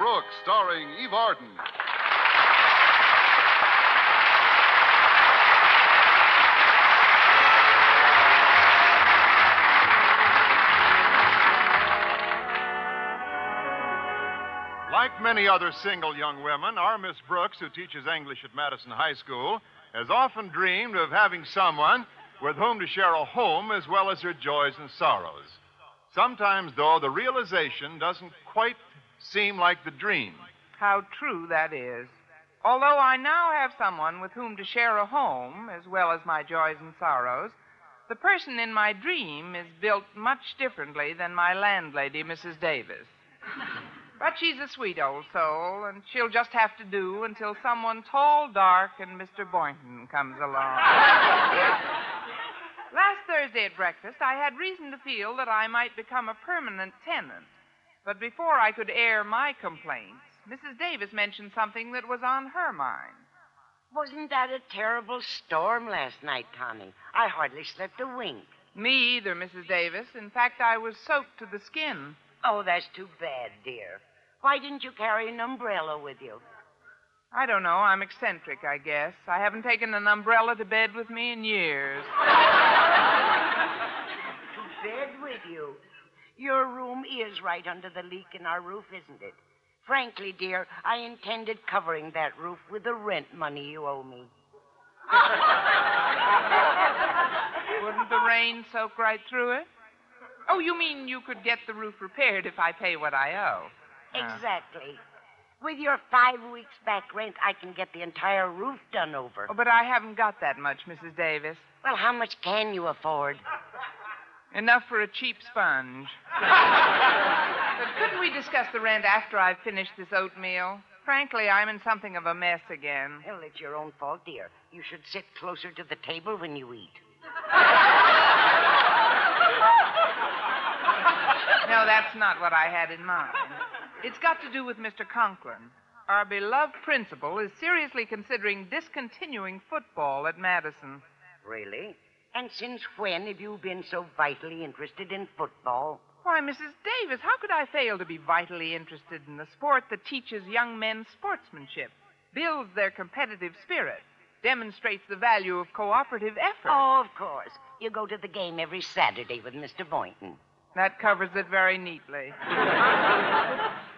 Brooks, starring Eve Arden. Like many other single young women, our Miss Brooks, who teaches English at Madison High School, has often dreamed of having someone with whom to share a home as well as her joys and sorrows. Sometimes, though, the realization doesn't quite seem like the dream. How true that is. Although I now have someone with whom to share a home, as well as my joys and sorrows, the person in my dream is built much differently than my landlady, Mrs. Davis. But she's a sweet old soul, and she'll just have to do until someone tall, dark, and Mr. Boynton comes along. Last Thursday at breakfast, I had reason to feel that I might become a permanent tenant. But before I could air my complaints, Mrs. Davis mentioned something that was on her mind. Wasn't that a terrible storm last night, Tommy? I hardly slept a wink. Me either, Mrs. Davis. In fact, I was soaked to the skin. Oh, that's too bad, dear. Why didn't you carry an umbrella with you? I don't know. I'm eccentric, I guess. I haven't taken an umbrella to bed with me in years. To bed with you. Your room is right under the leak in our roof, isn't it? Frankly, dear, I intended covering that roof with the rent money you owe me. Wouldn't the rain soak right through it? Oh, you mean you could get the roof repaired if I pay what I owe? Exactly. With your five weeks back rent, I can get the entire roof done over. Oh, but I haven't got that much, Mrs. Davis. Well, how much can you afford? Enough for a cheap sponge. but couldn't we discuss the rent after I've finished this oatmeal? Frankly, I'm in something of a mess again. Well, it's your own fault, dear. You should sit closer to the table when you eat. No, that's not what I had in mind. It's got to do with Mr. Conklin. Our beloved principal is seriously considering discontinuing football at Madison. Really? And since when have you been so vitally interested in football? Why, Mrs. Davis, how could I fail to be vitally interested in the sport that teaches young men sportsmanship, builds their competitive spirit, demonstrates the value of cooperative effort? Oh, of course. You go to the game every Saturday with Mr. Boynton. That covers it very neatly.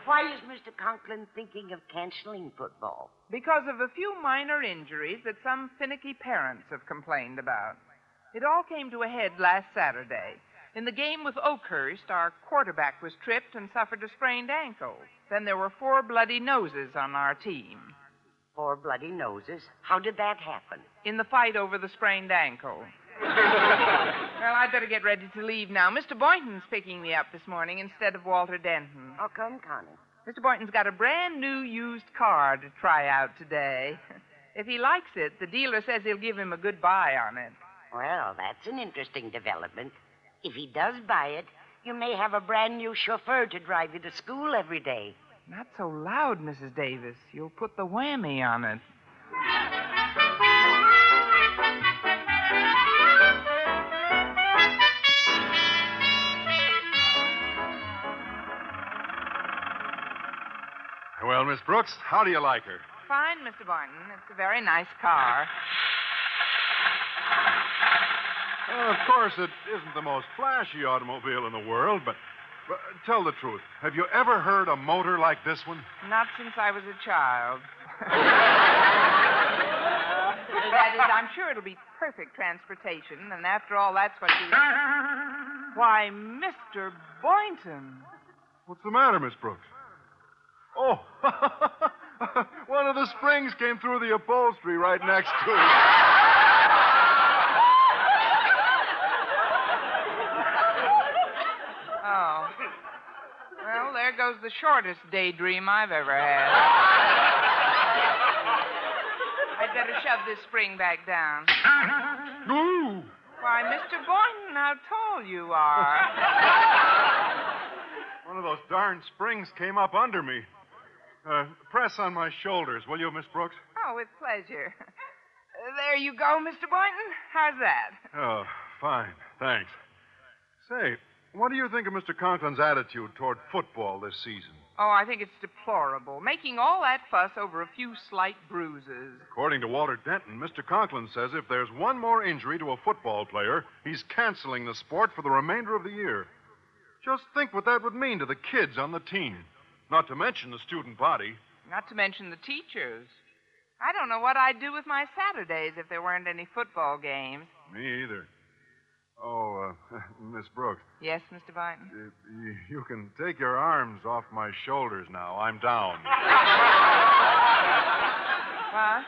Why is Mr. Conklin thinking of canceling football? Because of a few minor injuries that some finicky parents have complained about. It all came to a head last Saturday. In the game with Oakhurst, our quarterback was tripped and suffered a sprained ankle. Then there were four bloody noses on our team. Four bloody noses? How did that happen? In the fight over the sprained ankle. well, I'd better get ready to leave now. Mr. Boynton's picking me up this morning instead of Walter Denton. Oh, come, Connie? Mr. Boynton's got a brand new used car to try out today. If he likes it, the dealer says he'll give him a good buy on it. Well, that's an interesting development. If he does buy it, you may have a brand new chauffeur to drive you to school every day. Not so loud, Mrs. Davis. You'll put the whammy on it. Well, Miss Brooks, how do you like her? Fine, Mr. Boynton. It's a very nice car. Of course, it isn't the most flashy automobile in the world, but, but tell the truth. Have you ever heard a motor like this one? Not since I was a child. that is, I'm sure it'll be perfect transportation, and after all, that's what you. Why, Mr. Boynton. What's the matter, Miss Brooks? Oh, one of the springs came through the upholstery right next to it. Oh. Well, there goes the shortest daydream I've ever had. I'd better shove this spring back down. Ooh. Why, Mr. Boynton, how tall you are. One of those darn springs came up under me. Uh, press on my shoulders, will you, Miss Brooks? Oh, with pleasure. There you go, Mr. Boynton. How's that? Oh, fine. Thanks. Say, what do you think of Mr. Conklin's attitude toward football this season? Oh, I think it's deplorable. Making all that fuss over a few slight bruises. According to Walter Denton, Mr. Conklin says if there's one more injury to a football player, he's canceling the sport for the remainder of the year. Just think what that would mean to the kids on the team. Not to mention the student body. Not to mention the teachers. I don't know what I'd do with my Saturdays if there weren't any football games. Me either. Oh, uh, Miss Brooks, Yes, Mr. Boynton? y- y- you can take your arms off my shoulders now. I'm down. What?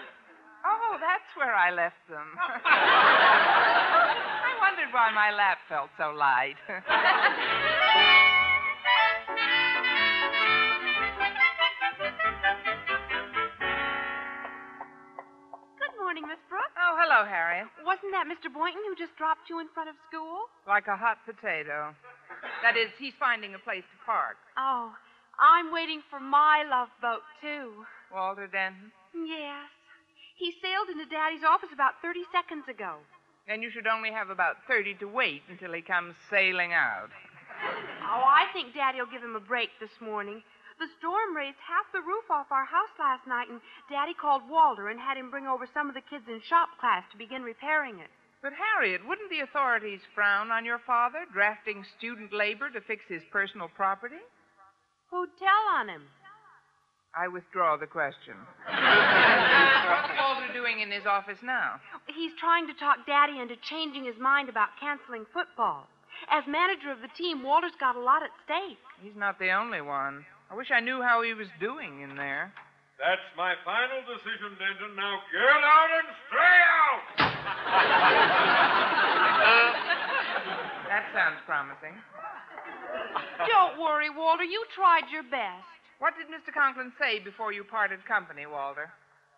Oh, that's where I left them. I wondered why my lap felt so light. Good morning, Miss Brooks. Oh, hello, Harriet. Wasn't that Mr. Boynton who just dropped you in front of school? Like a hot potato. That is, he's finding a place to park. Oh, I'm waiting for my love boat, too. Walter Denton. Yes. He sailed into Daddy's office about 30 seconds ago. Then you should only have about 30 to wait until he comes sailing out. Oh, I think Daddy'll give him a break this morning. The storm raised half the roof off our house last night, and Daddy called Walter and had him bring over some of the kids in shop class to begin repairing it. But, Harriet, wouldn't the authorities frown on your father drafting student labor to fix his personal property? Who'd tell on him? I withdraw the question. What's Walter doing in his office now? He's trying to talk Daddy into changing his mind about canceling football. As manager of the team, Walter's got a lot at stake. He's not the only one. I wish I knew how he was doing in there. That's my final decision, Denton. Now get out and stay out! That sounds promising. Don't worry, Walter. You tried your best. What did Mr. Conklin say before you parted company, Walter?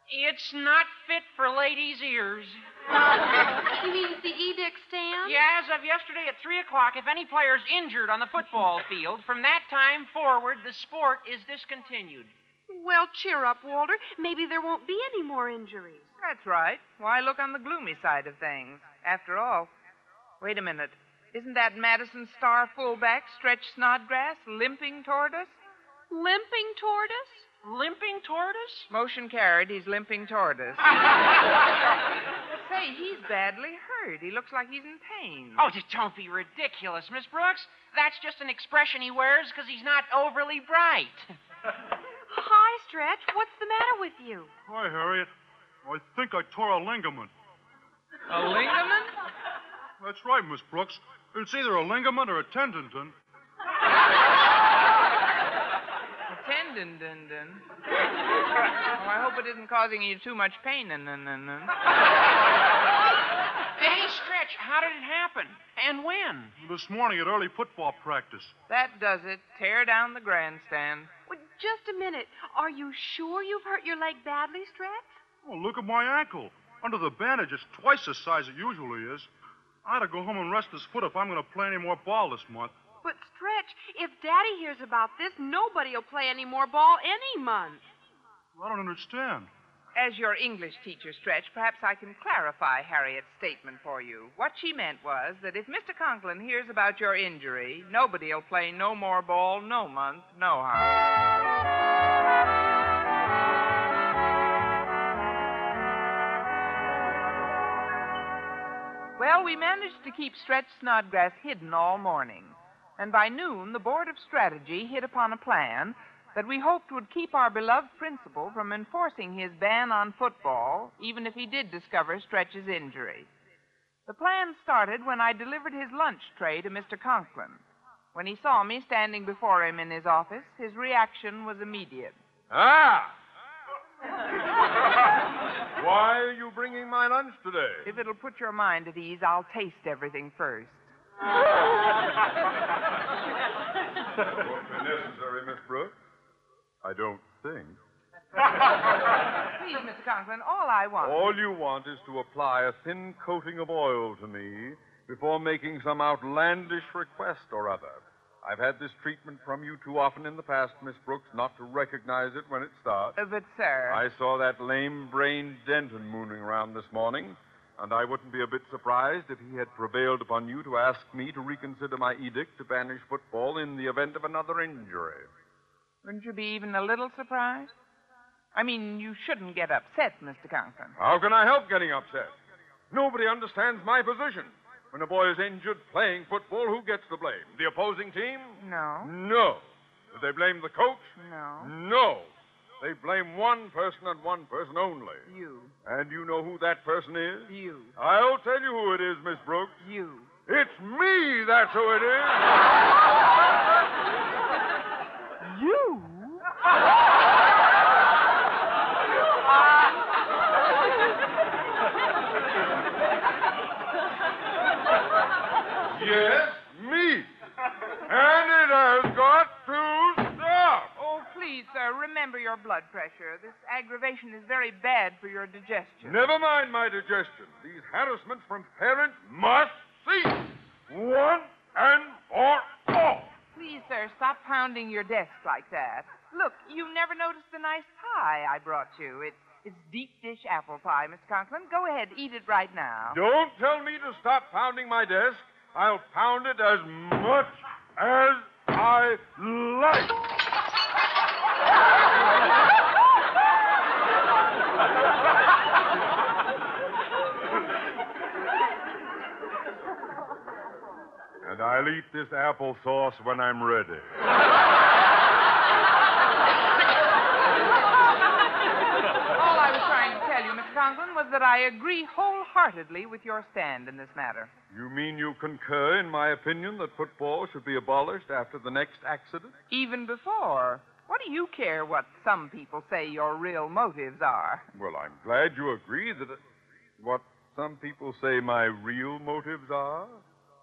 It's not fit for ladies' ears. You mean the edict stand? Yeah, as of yesterday at 3 o'clock, if any player's injured on the football field, from that time forward, the sport is discontinued. Well, cheer up, Walter. Maybe there won't be any more injuries. That's right. Why look on the gloomy side of things? After all, wait a minute. Isn't that Madison Star fullback, Stretch Snodgrass, limping toward us? Limping toward us? Limping toward us? Motion carried, he's limping toward us. Say, he's badly hurt. He looks like he's in pain. Oh, just don't be ridiculous, Miss Brooks. That's just an expression he wears because he's not overly bright. Hi, Stretch. What's the matter with you? Hi, Harriet. I think I tore a ligament. A ligament? That's right, Miss Brooks. It's either a ligament or a tendon. A tendon, dun, dun. Oh, I hope it isn't causing you too much pain. Dun, dun, dun, dun. hey, Stretch, how did it happen? And when? This morning at early football practice. That does it. Tear down the grandstand. Well, just a minute. Are you sure you've hurt your leg badly, Stretch? Oh, look at my ankle. Under the bandage, it's twice the size it usually is. I ought to go home and rest this foot if I'm going to play any more ball this month. But, Stretch, if Daddy hears about this, nobody will play any more ball any month. I don't understand. As your English teacher, Stretch, perhaps I can clarify Harriet's statement for you. What she meant was that if Mr. Conklin hears about your injury, nobody'll play no more ball no month, no how. Well, we managed to keep Stretch Snodgrass hidden all morning. And by noon, the Board of Strategy hit upon a plan that we hoped would keep our beloved principal from enforcing his ban on football, even if he did discover Stretch's injury. The plan started when I delivered his lunch tray to Mr. Conklin. When he saw me standing before him in his office, his reaction was immediate. Ah! Why are you bringing my lunch today? If it'll put your mind at ease, I'll taste everything first. Won't be necessary, Miss Brooks. I don't think. Please, Mr. Conklin, all I want. All you want is to apply a thin coating of oil to me before making some outlandish request or other. I've had this treatment from you too often in the past, Miss Brooks, not to recognize it when it starts. Uh, but, sir. I saw that lame brained Denton mooning around this morning, and I wouldn't be a bit surprised if he had prevailed upon you to ask me to reconsider my edict to banish football in the event of another injury. Wouldn't you be even a little surprised? I mean, you shouldn't get upset, Mr. Conklin. How can I help getting upset? Nobody understands my position. When a boy is injured playing football, who gets the blame? The opposing team? No, No. Do they blame the coach? no. No. They blame one person and one person only. You, And you know who that person is? you, I'll tell you who it is, Miss Brooks. you. It's me, that's who it is. You? yes, me. And it has got to stop. Oh, please, sir, remember your blood pressure. This aggravation is very bad for your digestion. Never mind my digestion. These harassments from parents must cease. One and for all. Please, sir, stop pounding your desk like that. Look, you never noticed the nice pie I brought you. It's it's deep dish apple pie, Miss Conklin. Go ahead, eat it right now. Don't tell me to stop pounding my desk. I'll pound it as much as I like. And I'll eat this applesauce when I'm ready. All I was trying to tell you, Miss Conklin, was that I agree wholeheartedly with your stand in this matter. You mean you concur in my opinion that football should be abolished after the next accident? Even before. What do you care what some people say your real motives are? Well, I'm glad you agree that it, what some people say my real motives are.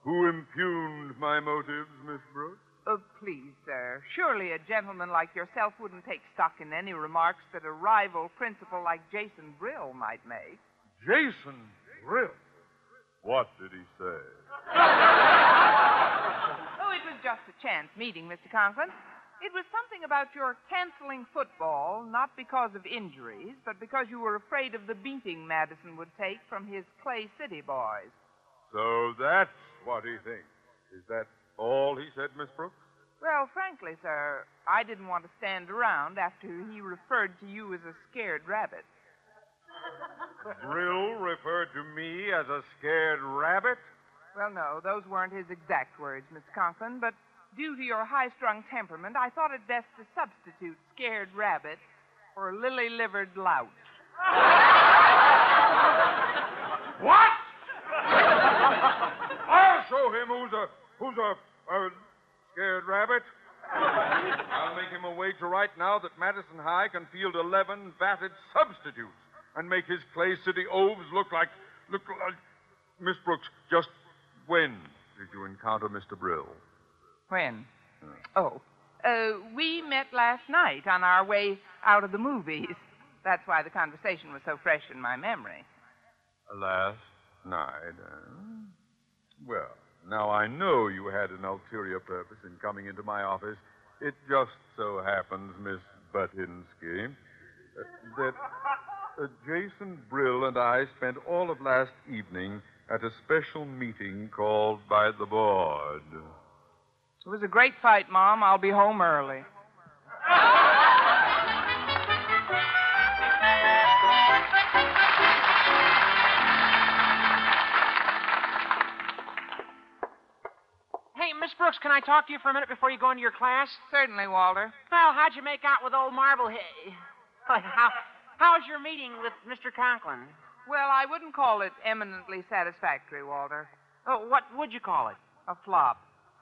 Who impugned my motives, Miss Brooks? Oh, please, sir. Surely a gentleman like yourself wouldn't take stock in any remarks that a rival principal like Jason Brill might make. Jason Brill. What did he say? Oh, it was just a chance meeting, Mr. Conklin. It was something about your canceling football, not because of injuries, but because you were afraid of the beating Madison would take from his Clay City boys. So that's what he thinks. Is that all he said, Miss Brooks? Well, frankly, sir, I didn't want to stand around after he referred to you as a scared rabbit. Brill referred to me as a scared rabbit? Well, no, those weren't his exact words, Miss Conklin, but due to your high strung temperament, I thought it best to substitute scared rabbit for lily livered lout. What? I'll show him who's a who's a, a scared rabbit. I'll make him a wager right now that Madison High can field eleven batted substitutes and make his Clay City Oves look like look like Miss Brooks. Just when did you encounter Mr. Brill? When? Oh, uh, we met last night on our way out of the movies. That's why the conversation was so fresh in my memory. Last night. uh, Well, now I know you had an ulterior purpose in coming into my office. It just so happens, Miss Butinsky, uh, that uh, Jason Brill and I spent all of last evening at a special meeting called by the board. It was a great fight, Mom. I'll be home early. Hey, Miss Brooks, can I talk to you for a minute before you go into your class? Certainly, Walter. Well, how'd you make out with old Marblehead? How, how's your meeting with Mr. Conklin? Well, I wouldn't call it eminently satisfactory, Walter. Oh, what would you call it? A flop.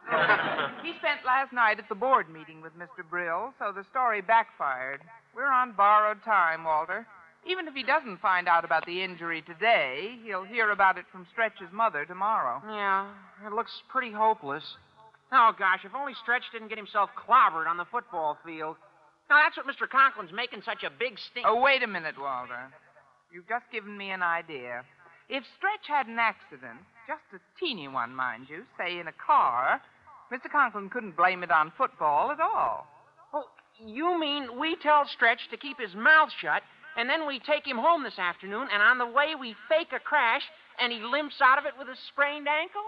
he spent last night at the board meeting with Mr. Brill, so the story backfired. We're on borrowed time, Walter. Even if he doesn't find out about the injury today, he'll hear about it from Stretch's mother tomorrow. Yeah, it looks pretty hopeless. Oh, gosh, if only Stretch didn't get himself clobbered on the football field. Now, that's what Mr. Conklin's making such a big stink. Oh, wait a minute, Walter. You've just given me an idea. If Stretch had an accident, just a teeny one, mind you, say in a car, Mr. Conklin couldn't blame it on football at all. Oh, you mean we tell Stretch to keep his mouth shut, and then we take him home this afternoon, and on the way we fake a crash, and he limps out of it with a sprained ankle?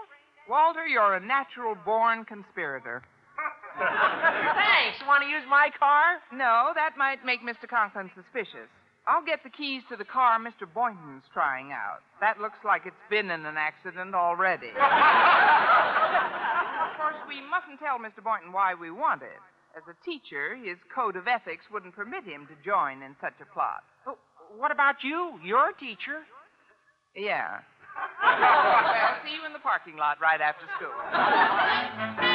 Walter, you're a natural born conspirator. Thanks. Want to use my car? No, that might make Mr. Conklin suspicious. I'll get the keys to the car Mr. Boynton's trying out. That looks like it's been in an accident already. of course, we mustn't tell Mr. Boynton why we want it. As a teacher, his code of ethics wouldn't permit him to join in such a plot. Oh, what about you? You're a teacher. Yeah. well, see you in the parking lot right after school.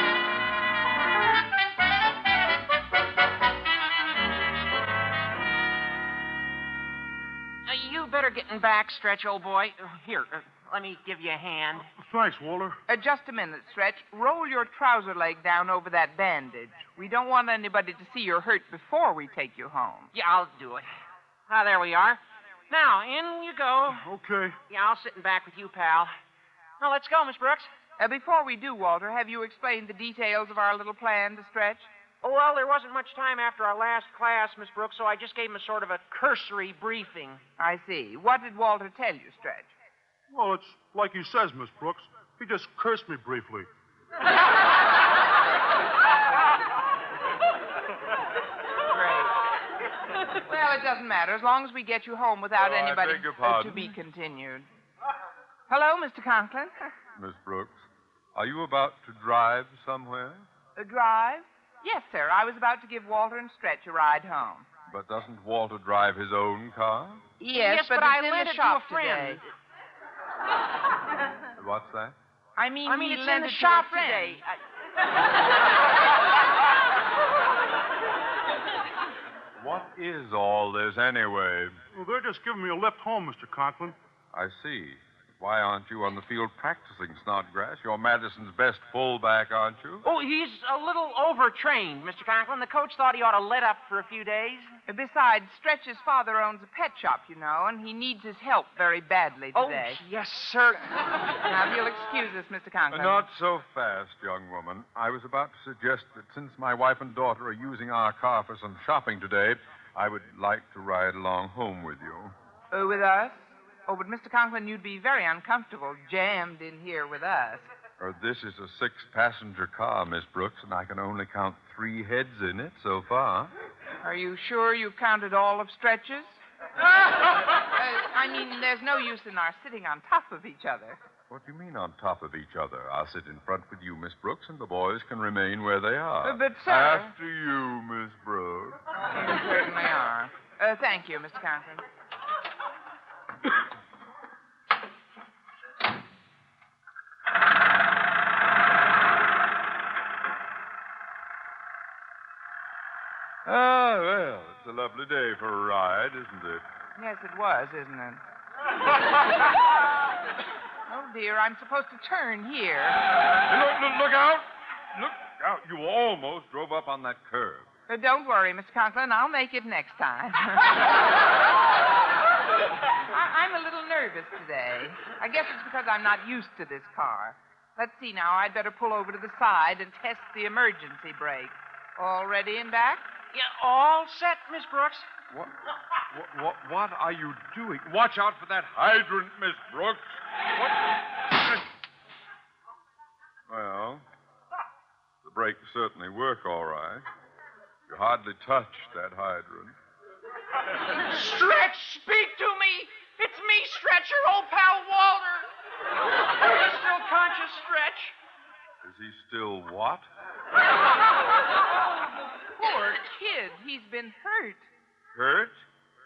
better get in back, Stretch, old boy. Uh, Here, uh, let me give you a hand. Thanks, Walter. Uh, just a minute, Stretch. Roll your trouser leg down over that bandage. We don't want anybody to see you're hurt before we take you home. Yeah, I'll do it. Ah, there we are. Now, in you go. Okay. Yeah, I'll sit in back with you, pal. Now, let's go, Miss Brooks. Uh, before we do, Walter, have you explained the details of our little plan to Stretch? Oh, well, there wasn't much time after our last class, Miss Brooks, so I just gave him a sort of a cursory briefing. I see. What did Walter tell you, Stretch? Well, it's like he says, Miss Brooks. He just cursed me briefly. Great. well, it doesn't matter as long as we get you home without Oh, I anybody beg your uh, to be continued. Hello, Mr. Conklin. Miss Brooks, are you about to drive somewhere? A drive? Yes, sir. I was about to give Walter and Stretch a ride home. But doesn't Walter drive his own car? Yes, Yes, but, but it's I in lent the it to shop a friend. today. What's that? I mean, I mean, he it's in the it to shop friend. today. I- What is all this anyway? Well, they're just giving me a lift home, Mr. Conklin. I see. Why aren't you on the field practicing, Snodgrass? You're Madison's best fullback, aren't you? Oh, he's a little overtrained, Mr. Conklin. The coach thought he ought to let up for a few days. Besides, Stretch's father owns a pet shop, you know, and he needs his help very badly today. Oh, yes, sir. Now, if you'll excuse us, Mr. Conklin. Not so fast, young woman. I was about to suggest that since my wife and daughter are using our car for some shopping today, I would like to ride along home with you. Uh, with us? Oh, but Mr. Conklin, you'd be very uncomfortable jammed in here with us. Uh, this is a six passenger car, Miss Brooks, and I can only count three heads in it so far. Are you sure you've counted all of Stretch's? uh, I mean, there's no use in our sitting on top of each other. What do you mean on top of each other? I'll sit in front with you, Miss Brooks, and the boys can remain where they are. Uh, but, sir- After you, Miss Brooks. You certainly are. Uh, thank you, Mr. Conklin. a lovely day for a ride, isn't it? Yes, it was, isn't it? oh, dear, I'm supposed to turn here. Look, look, look out! Look out! You almost drove up on that curb. Uh, don't worry, Mr. Conklin. I'll make it next time. I- I'm a little nervous today. I guess it's because I'm not used to this car. Let's see now. I'd better pull over to the side and test the emergency brake. All ready and back? Yeah, all set, Miss Brooks. What, what, what, what are you doing? Watch out for that hydrant, Miss Brooks. What? Well, the brakes certainly work all right. You hardly touched that hydrant. Stretch, speak to me. It's me, Stretch, your old pal Walter. Are you still conscious, Stretch? Is he still what? Poor kid. He's been hurt. Hurt?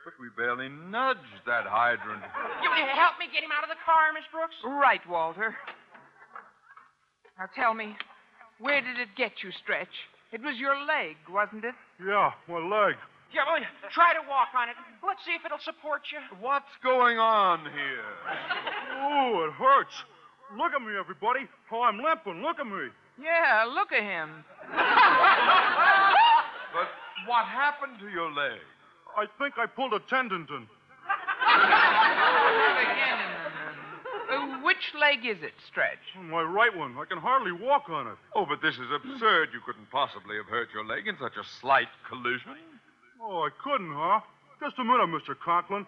But we barely nudged that hydrant. You will help me get him out of the car, Miss Brooks? Right, Walter. Now tell me, where did it get you, Stretch? It was your leg, wasn't it? Yeah, my leg. Yeah, well, try to walk on it. Let's see if it'll support you. What's going on here? Oh, it hurts. Look at me, everybody. Oh, I'm limping. Look at me. Yeah, look at him. But what happened to your leg? I think I pulled a tendon. Again. Uh, which leg is it, Stretch? My right one. I can hardly walk on it. Oh, but this is absurd. You couldn't possibly have hurt your leg in such a slight collision. Oh, I couldn't, huh? Just a minute, Mr. Conklin.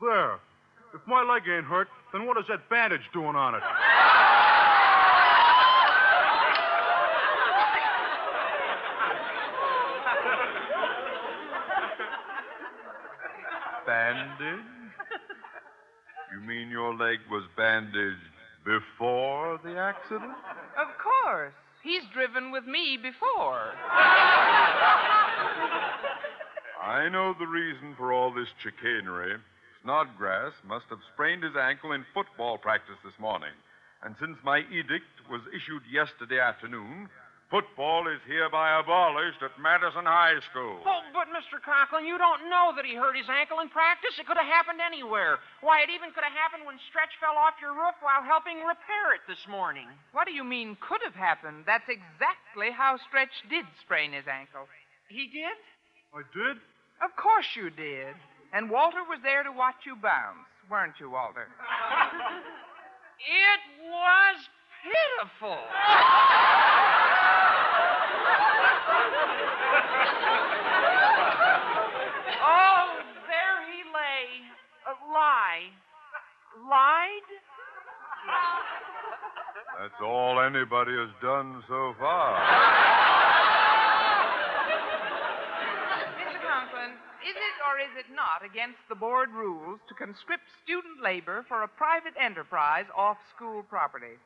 There. If my leg ain't hurt, then what is that bandage doing on it? Bandaged? You mean your leg was bandaged before the accident? Of course. He's driven with me before. I know the reason for all this chicanery. Snodgrass must have sprained his ankle in football practice this morning. And since my edict was issued yesterday afternoon, football is hereby abolished at Madison High School. Oh, but Mr. Conklin, you don't know that he hurt his ankle in practice. It could have happened anywhere. Why, it even could have happened when Stretch fell off your roof while helping repair it this morning. What do you mean could have happened? That's exactly how Stretch did sprain his ankle. He did? I did? Of course you did. And Walter was there to watch you bounce, weren't you, Walter? It was pitiful. oh, there he lay. Uh, lie. Lied? That's all anybody has done so far. Mr. Conklin, is it or is it not against the board rules to conscript student labor for a private enterprise off school property?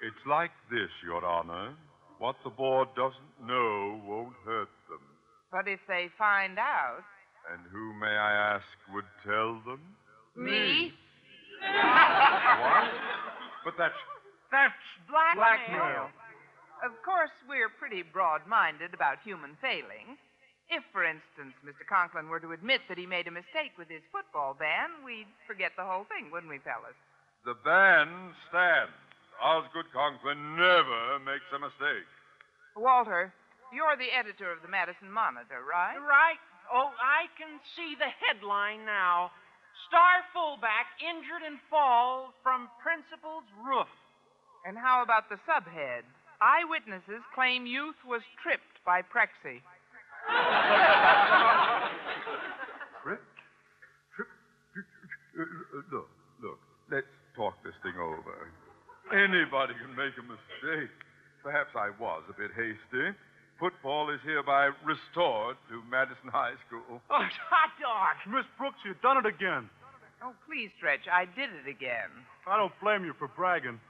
It's like this, Your Honor. What the board doesn't know won't hurt them. But if they find out. And who, may I ask, would tell them? Me? What? But that's. That's Blackmail. Of course, we're pretty broad minded about human failings. If, for instance, Mr. Conklin were to admit that he made a mistake with his football ban, we'd forget the whole thing, wouldn't we, fellas? The ban stands. Osgood Conklin never makes a mistake. Walter, you're the editor of the Madison Monitor, right? Right. Oh, I can see the headline now. Star fullback injured in fall from principal's roof. And how about the subhead? Eyewitnesses claim youth was tripped by Prexy. Trip? Trip? Look, look, let's talk this thing over. Anybody can make a mistake. Perhaps I was a bit hasty. Football is hereby restored to Madison High School. Oh, hot dog. Miss Brooks, you've done it again. Oh, please, Stretch, I did it again. I don't blame you for bragging.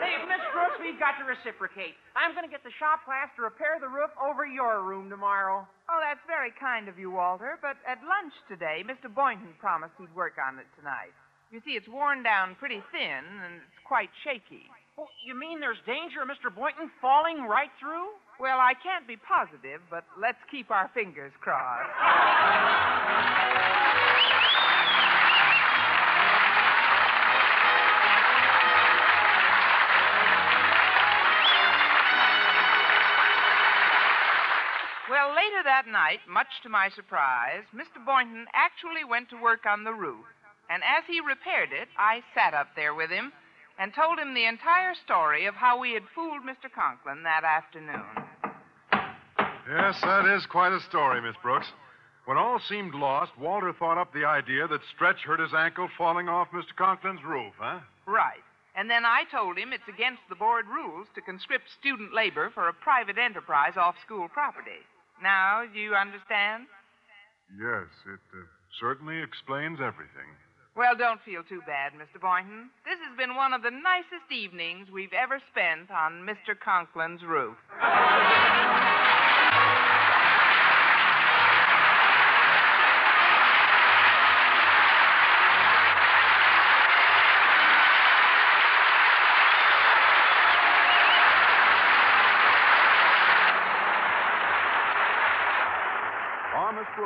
Hey, Miss Brooks, we've got to reciprocate. I'm going to get the shop class to repair the roof over your room tomorrow. Oh, that's very kind of you, Walter, but at lunch today, Mr. Boynton promised he'd work on it tonight. You see, it's worn down pretty thin, and it's quite shaky. Oh, you mean there's danger of Mr. Boynton falling right through? Well, I can't be positive, but let's keep our fingers crossed. Well, later that night, much to my surprise, Mr. Boynton actually went to work on the roof. And as he repaired it, I sat up there with him and told him the entire story of how we had fooled Mr. Conklin that afternoon. Yes, that is quite a story, Miss Brooks. When all seemed lost, Walter thought up the idea that Stretch hurt his ankle falling off Mr. Conklin's roof, huh? Right. And then I told him it's against the board rules to conscript student labor for a private enterprise off school property. Now, do you understand? Yes, it uh, certainly explains everything. Well, don't feel too bad, Mr. Boynton. This has been one of the nicest evenings we've ever spent on Mr. Conklin's roof.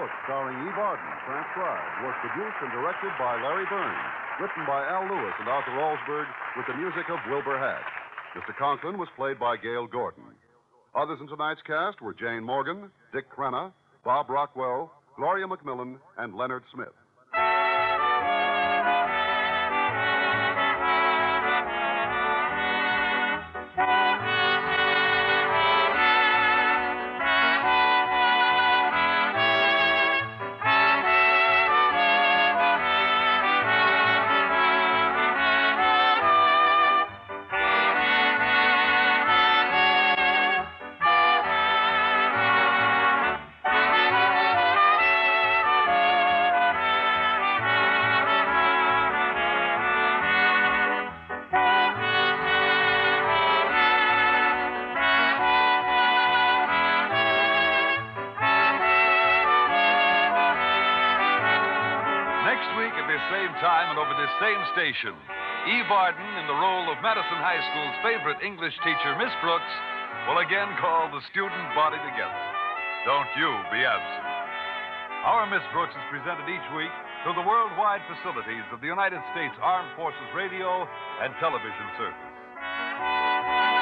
Brooks, starring Eve Arden, transcribed, was produced and directed by Larry Burns, written by Al Lewis and Arthur Alsberg, with the music of Wilbur Hatch. Mr. Conklin was played by Gale Gordon. Others in tonight's cast were Jane Morgan, Dick Crenna, Bob Rockwell, Gloria McMillan, and Leonard Smith. Time and over this same station, Eve Arden, in the role of Madison High School's favorite English teacher, Miss Brooks, will again call the student body together. Don't you be absent. Our Miss Brooks is presented each week through the worldwide facilities of the United States Armed Forces Radio and Television Service.